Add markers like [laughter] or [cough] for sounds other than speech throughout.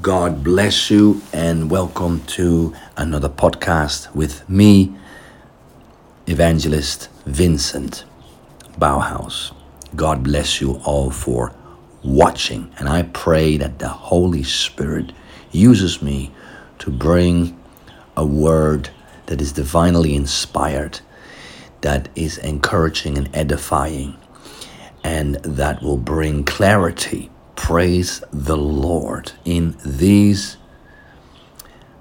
God bless you and welcome to another podcast with me, Evangelist Vincent Bauhaus. God bless you all for watching, and I pray that the Holy Spirit uses me to bring a word that is divinely inspired, that is encouraging and edifying, and that will bring clarity praise the Lord in these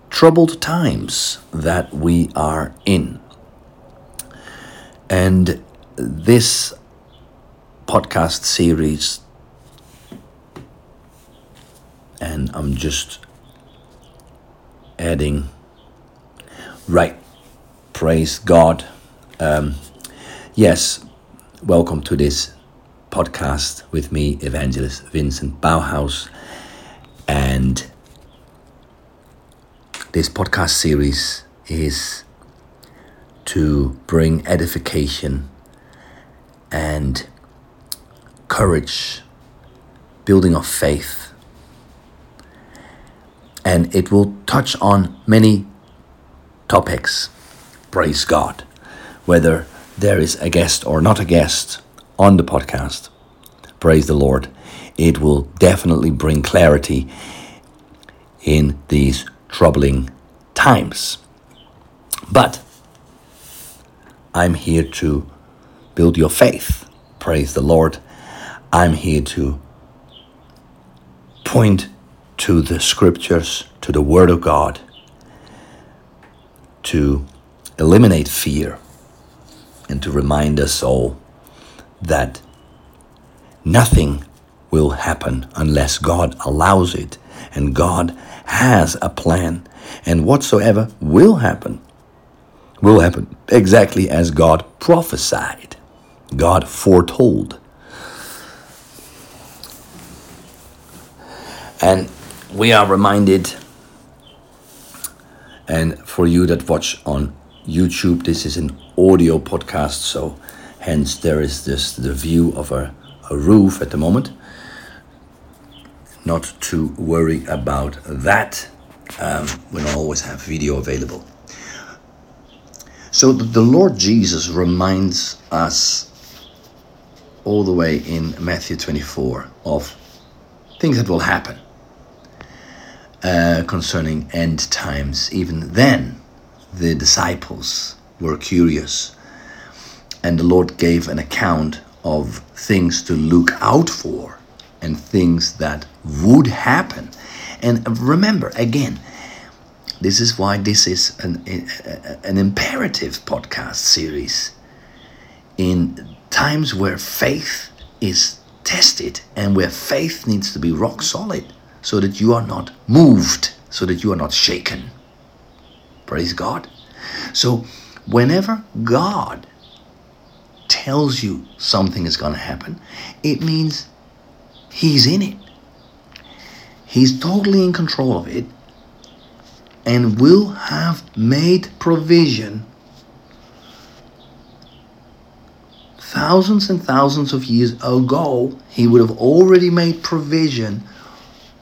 troubled times that we are in. And this podcast series, and I'm just adding, right, praise God. Um, yes, welcome to this podcast with me, Evangelist Vincent Bauhaus. And this podcast series is to bring edification and courage, building of faith. And it will touch on many topics, praise God, whether there is a guest or not a guest on the podcast. Praise the Lord. It will definitely bring clarity in these troubling times. But I'm here to build your faith. Praise the Lord. I'm here to point to the scriptures, to the Word of God, to eliminate fear, and to remind us all that nothing will happen unless God allows it. And God has a plan. And whatsoever will happen, will happen exactly as God prophesied, God foretold. And we are reminded, and for you that watch on YouTube, this is an audio podcast, so Hence, there is this the view of a, a roof at the moment. Not to worry about that. Um, we don't always have video available. So the Lord Jesus reminds us all the way in Matthew 24 of things that will happen uh, concerning end times. Even then, the disciples were curious and the Lord gave an account of things to look out for and things that would happen. And remember, again, this is why this is an, an imperative podcast series. In times where faith is tested and where faith needs to be rock solid so that you are not moved, so that you are not shaken. Praise God. So, whenever God tells you something is going to happen, it means He's in it. He's totally in control of it and will have made provision thousands and thousands of years ago. He would have already made provision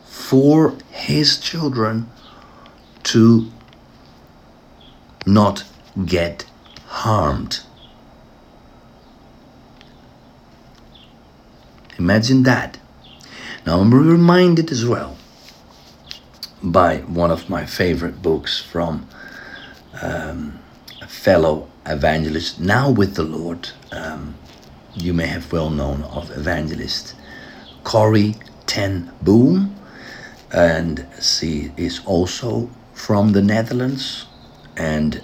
for his children to not get harmed. Imagine that. Now I'm reminded as well by one of my favorite books from um, a fellow evangelist, now with the Lord. Um, you may have well known of evangelist Corrie ten Boom, and she is also from the Netherlands, and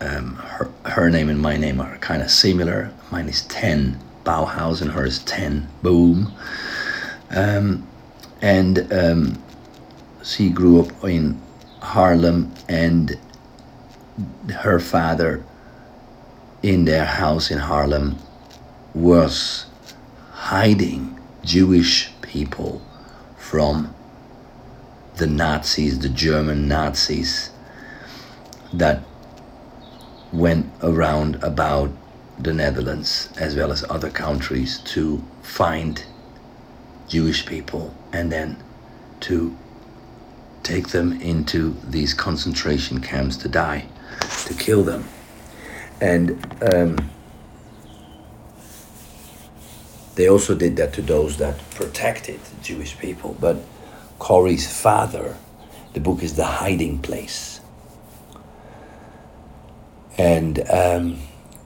um, her, her name and my name are kind of similar. Mine is Ten Bauhaus and hers ten Boom. Um, and um, she grew up in Haarlem, and her father in their house in Haarlem was hiding Jewish people from the Nazis, the German Nazis that went around about the Netherlands as well as other countries to find Jewish people and then to take them into these concentration camps to die, to kill them. And um, they also did that to those that protected Jewish people. But Corrie's father, the book is The Hiding Place. And um,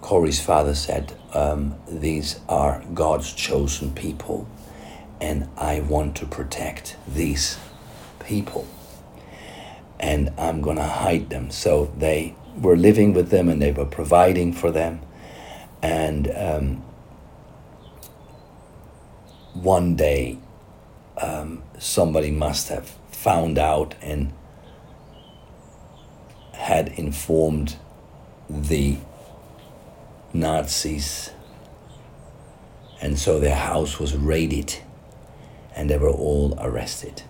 Corrie's father said, um, These are God's chosen people, and I want to protect these people. And I'm going to hide them. So they were living with them and they were providing for them. And um, one day, um, somebody must have found out and had informed the Nazis. And so their house was raided and they were all arrested.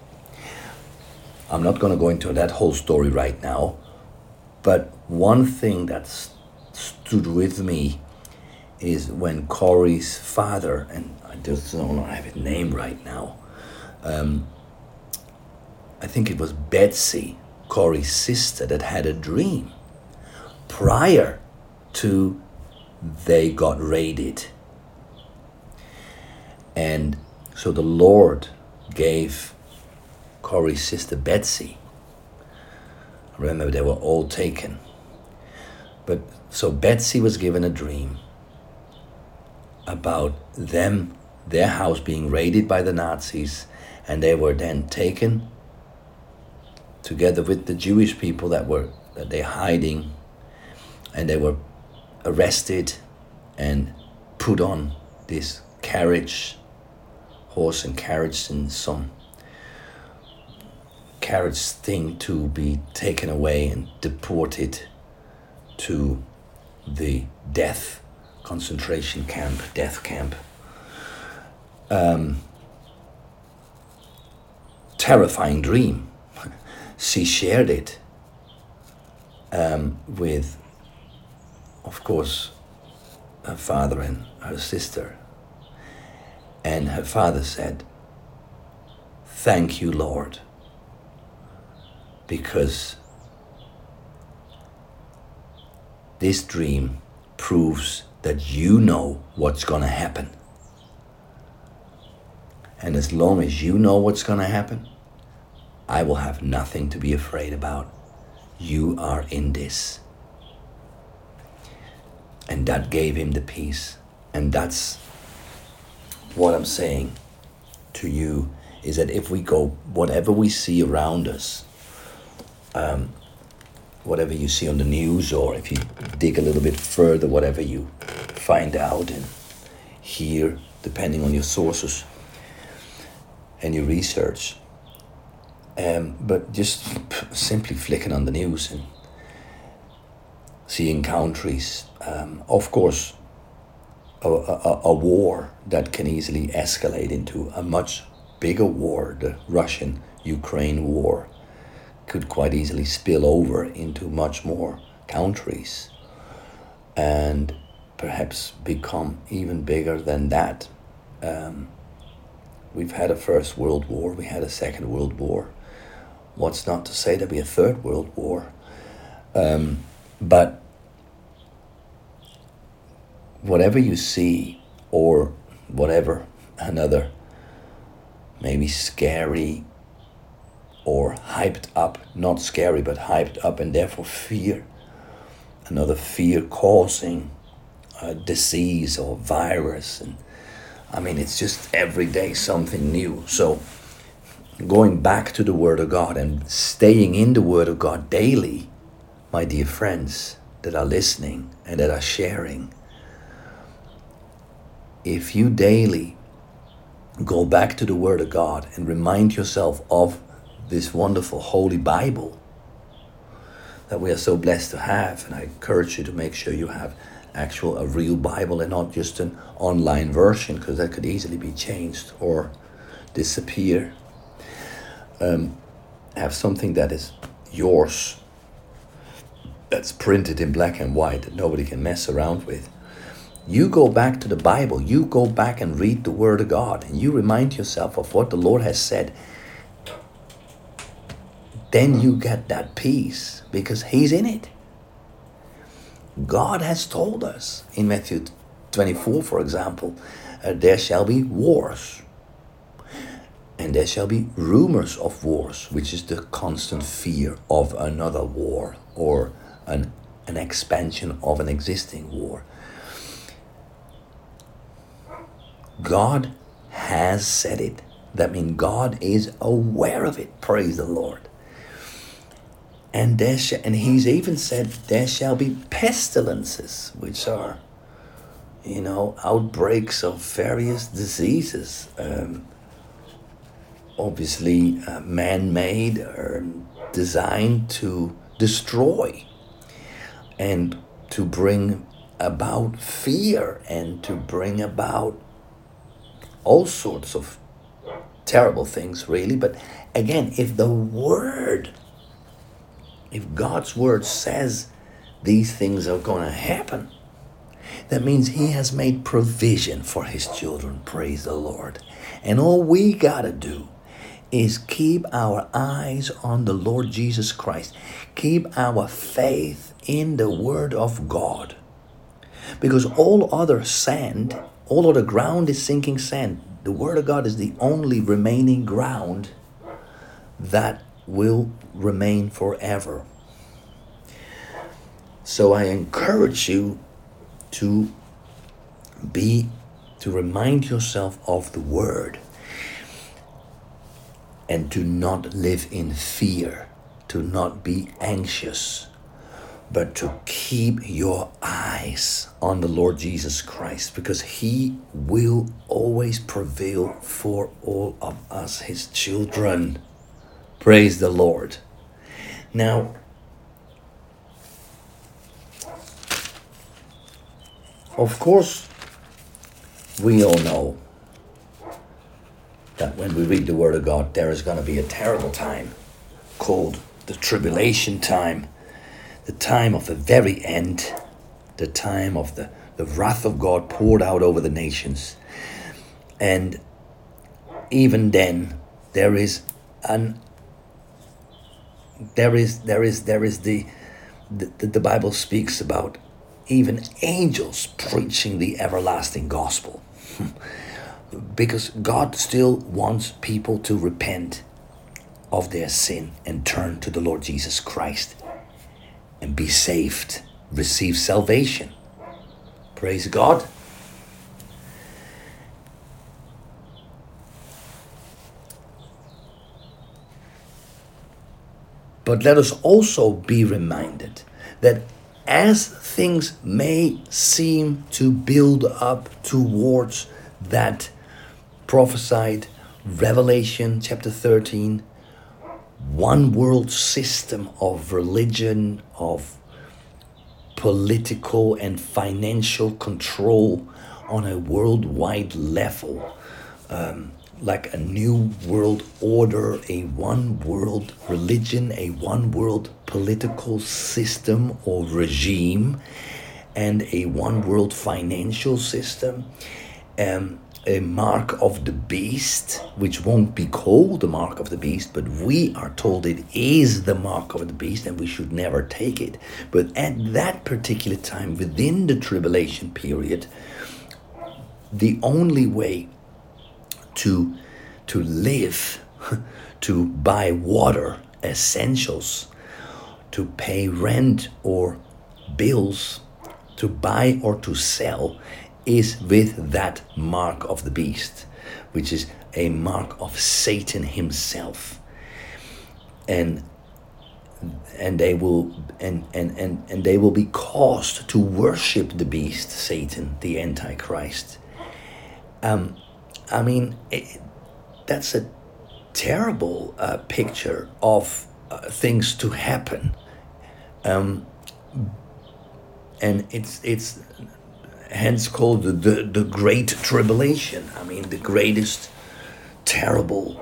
I'm not going to go into that whole story right now, but one thing that stood with me is when Corrie's father, and I just don't have his name right now, um, I think it was Betsie, Corrie's sister, that had a dream prior to they got raided. And so the Lord gave Corrie's sister Betsie. Remember, they were all taken. But so Betsie was given a dream about them, their house being raided by the Nazis, and they were then taken together with the Jewish people that were that they hiding, and they were arrested and put on this carriage, horse and carriage, and some carriage thing to be taken away and deported to the death concentration camp, death camp. Um, terrifying dream. [laughs] she shared it um, with of course, her father and her sister. And her father said, Thank you, Lord, because this dream proves that you know what's going to happen. And as long as you know what's going to happen, I will have nothing to be afraid about. You are in this. And that gave him the peace. And that's what I'm saying to you is that if we go, whatever we see around us, um, whatever you see on the news, or if you dig a little bit further, whatever you find out and hear, depending on your sources and your research. Um, but just simply flicking on the news and seeing countries, um, of course, a, a, a, war that can easily escalate into a much bigger war, the Russian Ukraine war, could quite easily spill over into much more countries and perhaps become even bigger than that. Um, we've had a First World War, we had a Second World War. What's not to say there'll be a Third World War? Um, but whatever you see, or whatever another maybe scary or hyped up, not scary, but hyped up, and therefore fear, another fear causing a disease or virus. And I mean, it's just every day something new. So, going back to the Word of God and staying in the Word of God daily my dear friends that are listening and that are sharing, if you daily go back to the Word of God and remind yourself of this wonderful Holy Bible that we are so blessed to have, and I encourage you to make sure you have actual a real Bible and not just an online version because that could easily be changed or disappear. Um, have something that is yours that's printed in black and white that nobody can mess around with. You go back to the Bible, you go back and read the Word of God, and you remind yourself of what the Lord has said. then you get that peace because He's in it. God has told us in Matthew 24, for example, uh, there shall be wars. And there shall be rumors of wars, which is the constant fear of another war or an, an expansion of an existing war. God has said it. That means God is aware of it. Praise the Lord. And there sh- and he's even said there shall be pestilences, which are, you know, outbreaks of various diseases. Um, obviously, uh, man-made or designed to destroy and to bring about fear and to bring about all sorts of terrible things, really. But again, if the word, if God's word says these things are going to happen, that means He has made provision for His children. Praise the Lord. And all we got to do is keep our eyes on the Lord Jesus Christ, keep our faith in the Word of God. Because all other sand all of the ground is sinking sand. The Word of God is the only remaining ground that will remain forever. So I encourage you to be, to remind yourself of the Word and to not live in fear, to not be anxious, but to keep your eyes on the Lord Jesus Christ because He will always prevail for all of us, His children. Praise the Lord. Now, of course, we all know that when we read the Word of God, there is going to be a terrible time called the tribulation time the time of the very end, the time of the, the wrath of God poured out over the nations. And even then, there is an there is there is there is the the, the Bible speaks about even angels preaching the everlasting gospel. [laughs] because God still wants people to repent of their sin and turn to the Lord Jesus Christ and be saved, receive salvation. Praise God. But let us also be reminded that as things may seem to build up towards that prophesied Revelation chapter 13 one world system of religion, of political and financial control on a worldwide level, um, like a new world order, a one world religion, a one world political system or regime, and a one world financial system. Um, a mark of the beast, which won't be called the mark of the beast, but we are told it is the mark of the beast and we should never take it. But at that particular time, within the tribulation period, the only way to, to live, [laughs] to buy water, essentials, to pay rent or bills, to buy or to sell is with that mark of the beast, which is a mark of Satan himself. And and they will and, and, and, and they will be caused to worship the beast, Satan, the Antichrist. Um, I mean, it, that's a terrible uh, picture of uh, things to happen. Um, and it's it's hence called the, the, the Great Tribulation. I mean, the greatest terrible.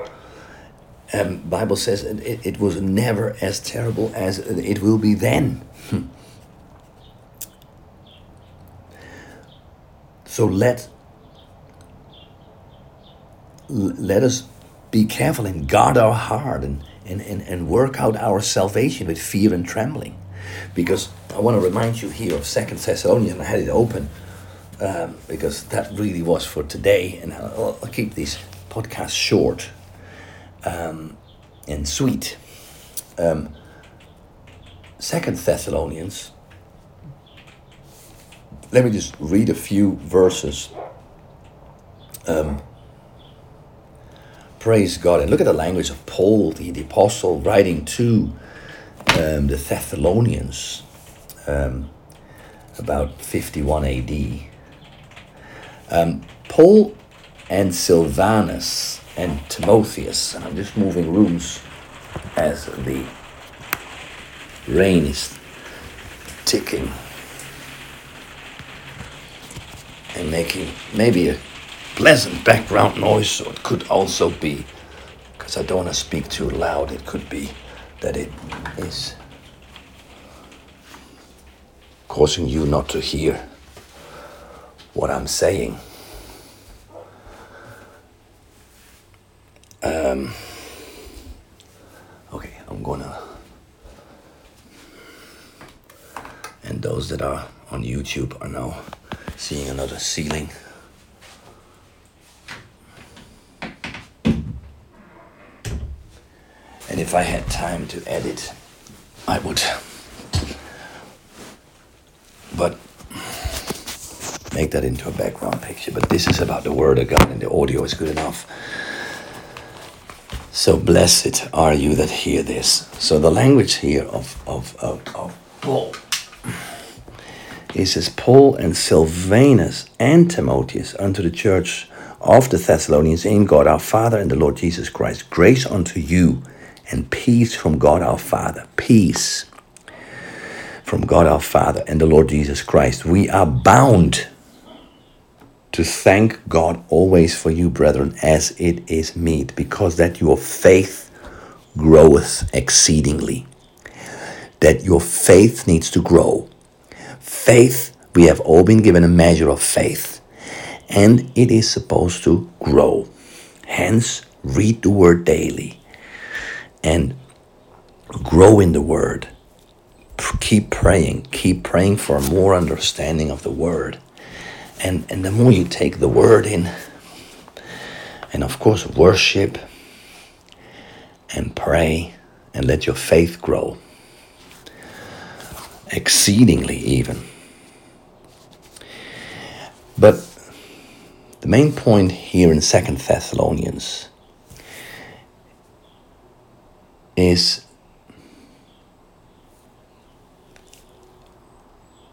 Um, Bible says it, it was never as terrible as it will be then. so let let us be careful and guard our heart and and, and, and work out our salvation with fear and trembling. Because I want to remind you here of Second Thessalonians, I had it open um, because that really was for today, and I'll, I'll keep these podcasts short um, and sweet. Um, Second Thessalonians. Let me just read a few verses. Um, praise God. And look at the language of Paul, the, the apostle, writing to um, the Thessalonians um, about 51 AD. Um, Paul and Silvanus and Timotheus, and I'm just moving rooms as the rain is ticking and making maybe a pleasant background noise, so it could also be, because I don't want to speak too loud, it could be that it is causing you not to hear what I'm saying. Um, okay, I'm gonna. And those that are on YouTube are now seeing another ceiling. And if I had time to edit, I would. But make that into a background picture. But this is about the Word of God, and the audio is good enough. So blessed are you that hear this. So the language here of, of, of, of Paul. He says, Paul and Silvanus and Timotheus unto the church of the Thessalonians in God our Father and the Lord Jesus Christ. Grace unto you and peace from God our Father. Peace from God our Father and the Lord Jesus Christ. We are bound to thank God always for you, brethren, as it is meet, because that your faith groweth exceedingly. That your faith needs to grow. Faith, we have all been given a measure of faith, and it is supposed to grow. Hence, read the word daily and grow in the word. Keep praying, keep praying for more understanding of the word. And, and the more you take the word in, and of course, worship and pray and let your faith grow exceedingly, even. But the main point here in Second Thessalonians is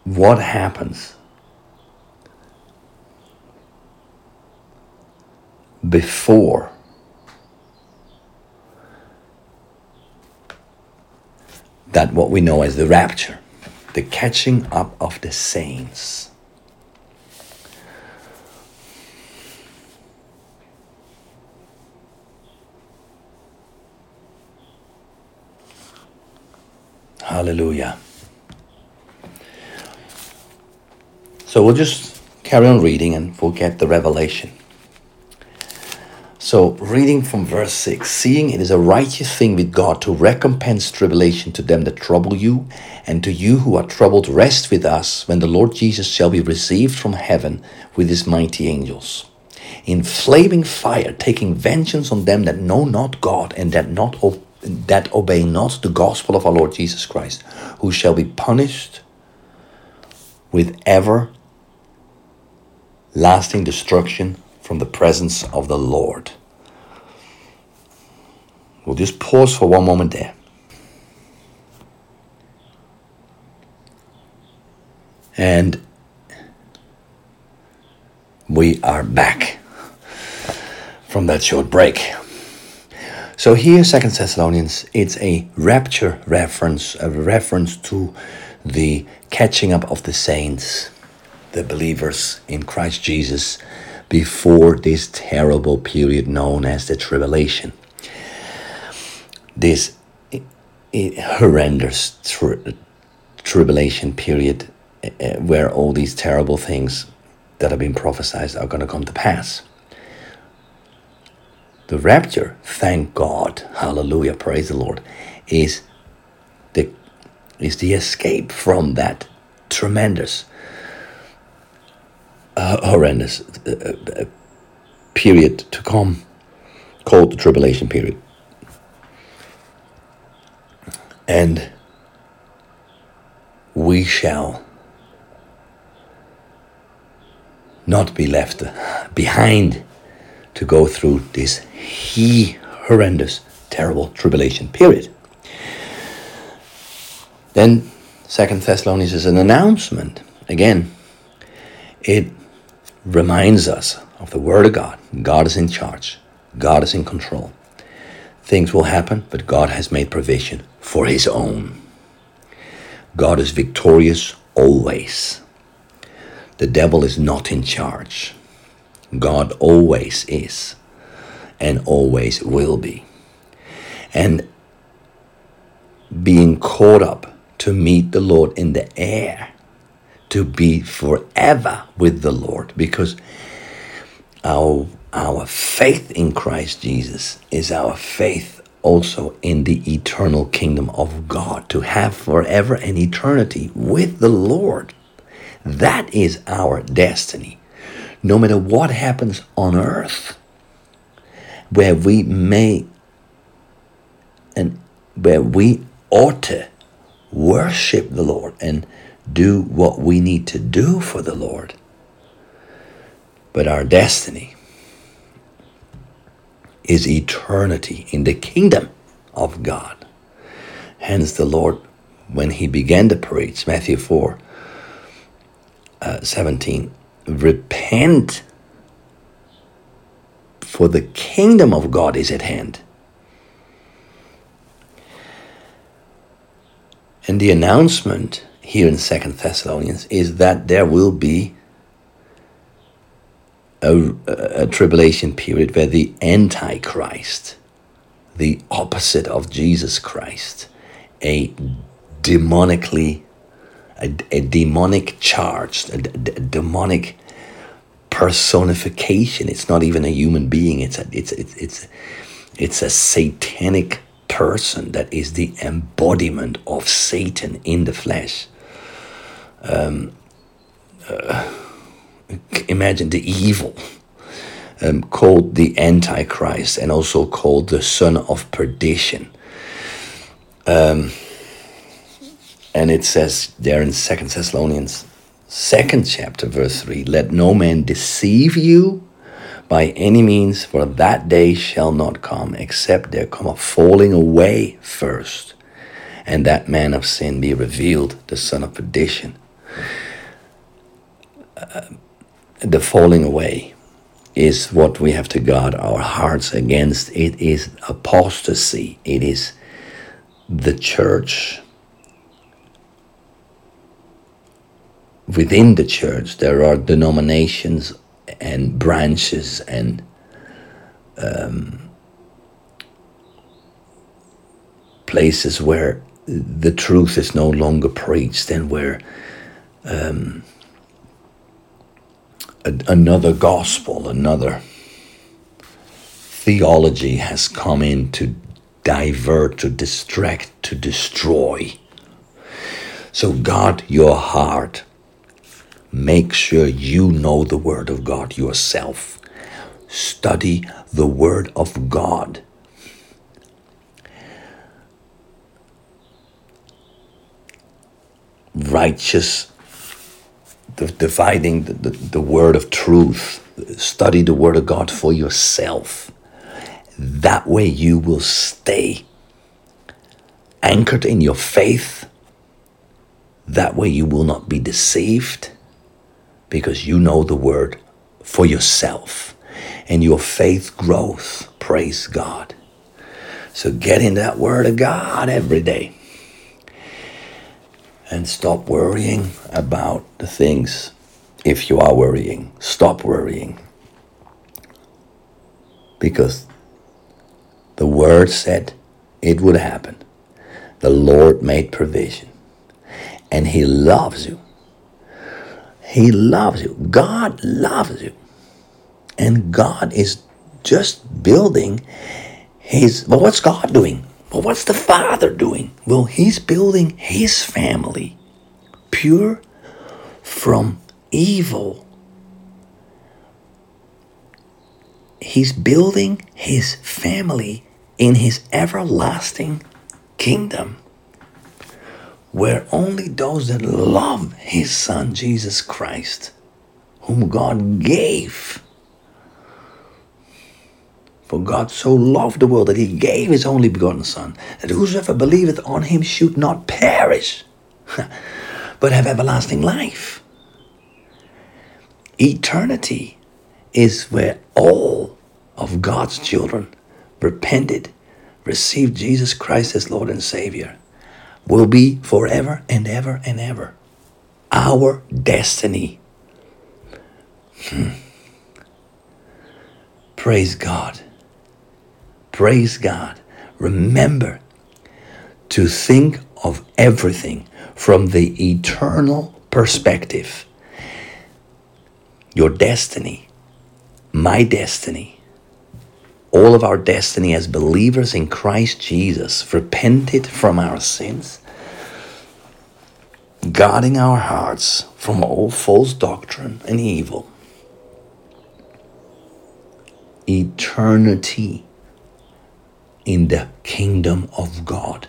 what happens before that what we know as the rapture the catching up of the saints Hallelujah. So we'll just carry on reading and we'll get the revelation. So, reading from verse 6 Seeing it is a righteous thing with God to recompense tribulation to them that trouble you, and to you who are troubled, rest with us when the Lord Jesus shall be received from heaven with his mighty angels. In flaming fire, taking vengeance on them that know not God and that not that obey not the gospel of our Lord Jesus Christ, who shall be punished with ever lasting destruction from the presence of the Lord. We'll just pause for one moment there. And we are back from that short break. So here, Second Thessalonians, it's a rapture reference, a reference to the catching up of the saints, the believers in Christ Jesus, before this terrible period known as the tribulation. This horrendous tri- tribulation period uh, where all these terrible things that have been prophesied are going to come to pass. The rapture, thank God, hallelujah, praise the Lord, is the is the escape from that tremendous, horrendous uh, uh, period to come, called the tribulation period. And we shall not be left behind to go through this he horrendous, terrible tribulation period. Then Second Thessalonians is an announcement. Again, it reminds us of the Word of God. God is in charge. God is in control. Things will happen, but God has made provision for His own. God is victorious always. The devil is not in charge. God always is and always will be. And being caught up to meet the Lord in the air, to be forever with the Lord, because our, our faith in Christ Jesus is our faith also in the eternal kingdom of God, to have forever an eternity with the Lord. That is our destiny. No matter what happens on earth, where we may and where we ought to worship the Lord and do what we need to do for the Lord. But our destiny is eternity in the kingdom of God. Hence, the Lord, when He began to preach, Matthew 4 uh, 17, repent, for the kingdom of God is at hand. And the announcement here in Second Thessalonians is that there will be a, a, tribulation period where the Antichrist, the opposite of Jesus Christ, a demonically, a, a demonic charged, a, a demonic personification. It's not even a human being. It's a, it's, it's, it's, it's a satanic person that is the embodiment of Satan in the flesh. Um, uh, imagine the evil um, called the Antichrist and also called the son of perdition. Um, and it says there in Second Thessalonians, second chapter, verse 3 Let no man deceive you by any means, for that day shall not come, except there come a falling away first, and that man of sin be revealed, the son of perdition. The falling away is what we have to guard our hearts against. It is apostasy, it is the church. Within the church, there are denominations and branches and um, places where the truth is no longer preached and where um, a, another gospel, another theology has come in to divert, to distract, to destroy. So, guard your heart Make sure you know the Word of God yourself. Study the Word of God. Righteous, dividing the, the, the Word of truth. Study the Word of God for yourself. That way you will stay anchored in your faith. That way you will not be deceived because you know the word for yourself and your faith growth. Praise God. So get in that word of God every day and stop worrying about the things. If you are worrying, stop worrying. Because the word said it would happen. The Lord made provision. And He loves you. He loves you. God loves you. And God is just building his. Well, what's God doing? Well, what's the Father doing? Well, he's building his family, pure from evil. He's building his family in his everlasting kingdom where only those that love his son Jesus Christ, whom God gave. For God so loved the world that he gave his only begotten Son, that whosoever believeth on him should not perish, [laughs] but have everlasting life. Eternity is where all of God's children repented, received Jesus Christ as Lord and Savior, will be forever and ever and ever our destiny. Hmm. Praise God. Praise God. Remember to think of everything from the eternal perspective. Your destiny, my destiny, all of our destiny as believers in Christ Jesus, repented from our sins, guarding our hearts from all false doctrine and evil. Eternity in the kingdom of God.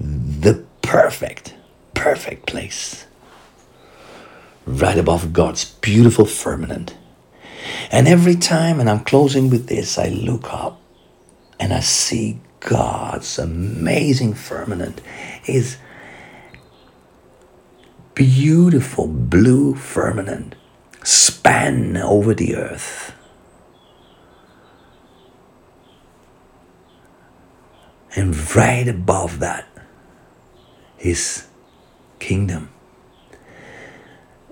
The perfect, perfect place. Right above God's beautiful firmament and every time, and I'm closing with this, I look up and I see God's amazing firmament, His beautiful blue firmament span over the earth. And right above that, His kingdom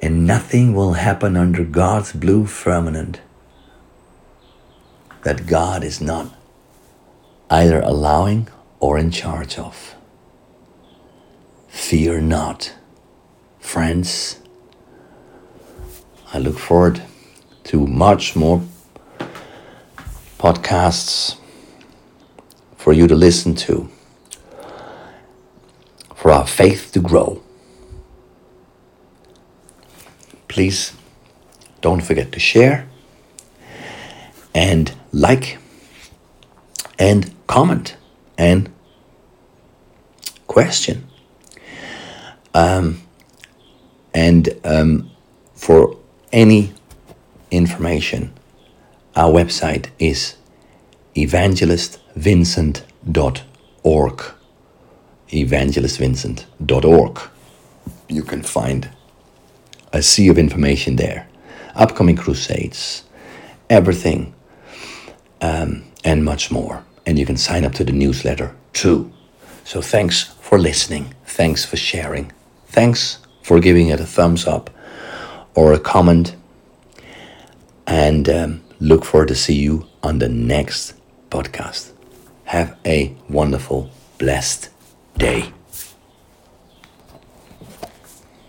and nothing will happen under God's blue firmament that God is not either allowing or in charge of. Fear not, friends. I look forward to much more podcasts for you to listen to, for our faith to grow. please don't forget to share and like and comment and question. Um, and um, for any information, our website is evangelistvincent.org. Evangelistvincent.org. You can find a sea of information there. Upcoming crusades, everything, um, and much more. And you can sign up to the newsletter too. So thanks for listening. Thanks for sharing. Thanks for giving it a thumbs up or a comment. And um, look forward to see you on the next podcast. Have a wonderful, blessed day.